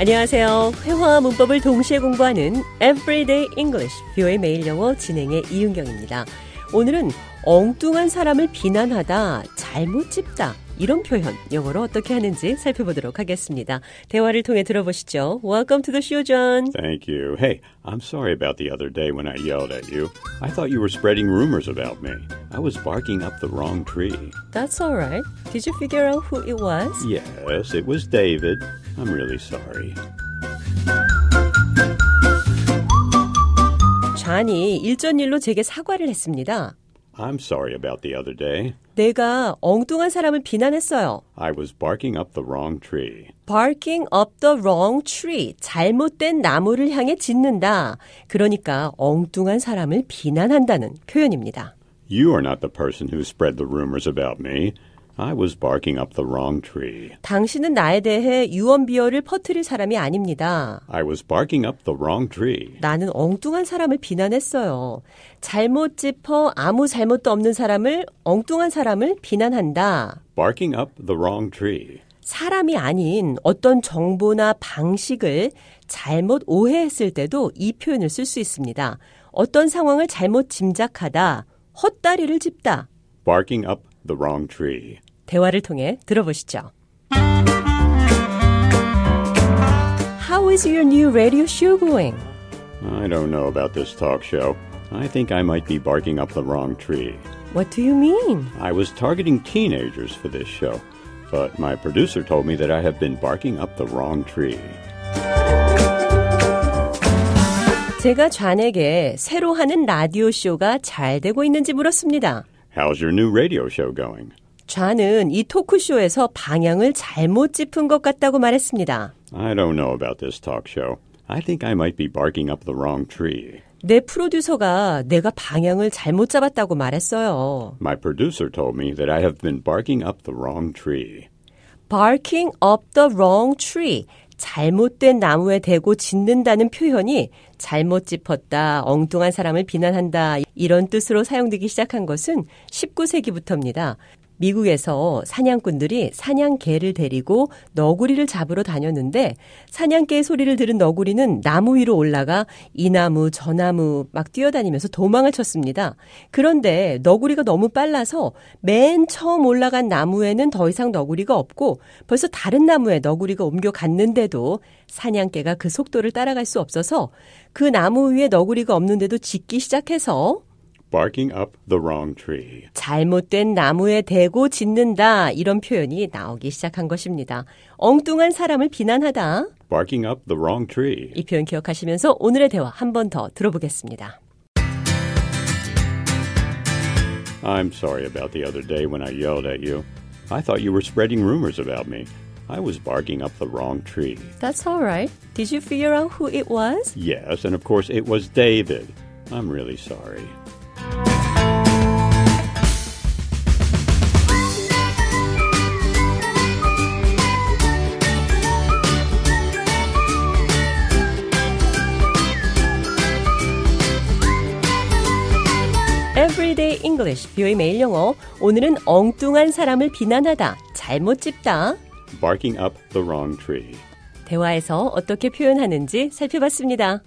안녕하세요. 회화와 문법을 동시에 공부하는 Everyday English, 뷰의 매일 영어 진행의 이은경입니다. 오늘은 엉뚱한 사람을 비난하다, 잘못 짚다, 이런 표현 영어로 어떻게 하는지 살펴보도록 하겠습니다. 대화를 통해 들어보시죠. Welcome to the show, John. Thank you. Hey, I'm sorry about the other day when I yelled at you. I thought you were spreading rumors about me. I was barking up the wrong tree. That's all right. Did you figure out who it was? Yes, it was David. I'm really sorry. 잔이 일전일로 제게 사과를 했습니다. I'm sorry about the other day. 내가 엉뚱한 사람을 비난했어요. I was barking up the wrong tree. barking up the wrong tree. 잘못된 나무를 향해 짖는다. 그러니까 엉뚱한 사람을 비난한다는 표현입니다. You are not the person who spread the rumors about me. I was barking up the wrong tree. 당신은 나에 대해 유언비어를 퍼뜨릴 사람이 아닙니다. I was barking up the wrong tree. 나는 엉뚱한 사람을 비난했어요. 잘못 짚어 아무 잘못도 없는 사람을 엉뚱한 사람을 비난한다. Barking up the wrong tree. 사람이 아닌 어떤 정보나 방식을 잘못 오해했을 때도 이 표현을 쓸 수 있습니다. 어떤 상황을 잘못 짐작하다, 헛다리를 짚다. Barking up the wrong tree. 대화를 통해 들어보시죠. How is your new radio show going? I don't know about this talk show. I think I might be barking up the wrong tree. What do you mean? I was targeting teenagers for this show, but my producer told me that I have been barking up the wrong tree. 제가 좌에게 새로 하는 라디오 쇼가 잘 되고 있는지 물었습니다. How's your new radio show going? 좌는 이 토크쇼에서 방향을 잘못 짚은 것 같다고 말했습니다. I don't know about this talk show. I think I might be barking up the wrong tree. 내 프로듀서가 내가 방향을 잘못 잡았다고 말했어요. My producer told me that I have been barking up the wrong tree. barking up the wrong tree. 잘못된 나무에 대고 짖는다는 표현이 잘못 짚었다, 엉뚱한 사람을 비난한다, 이런 뜻으로 사용되기 시작한 것은 19세기부터입니다. 미국에서 사냥꾼들이 사냥개를 데리고 너구리를 잡으러 다녔는데 사냥개의 소리를 들은 너구리는 나무 위로 올라가 이 나무 저 나무 막 뛰어다니면서 도망을 쳤습니다. 그런데 너구리가 너무 빨라서 맨 처음 올라간 나무에는 더 이상 너구리가 없고 벌써 다른 나무에 너구리가 옮겨갔는데도 사냥개가 그 속도를 따라갈 수 없어서 그 나무 위에 너구리가 없는데도 짖기 시작해서 Barking up the wrong tree. 잘못된 나무에 대고 짖는다 이런 표현이 나오기 시작한 것입니다. 엉뚱한 사람을 비난하다 Barking up the wrong tree. 이 표현 기억하시면서 오늘의 대화 한 번 더 들어보겠습니다. I'm sorry about the other day when I yelled at you. I thought you were spreading rumors about me. I was barking up the wrong tree. That's all right. Did you figure out who it was? Yes, and of course it was David. I'm really sorry. Everyday English, 뷰의 매일 영어. 오늘은 엉뚱한 사람을 비난하다, 잘못 짚다. Barking up the wrong tree. 대화에서 어떻게 표현하는지 살펴봤습니다.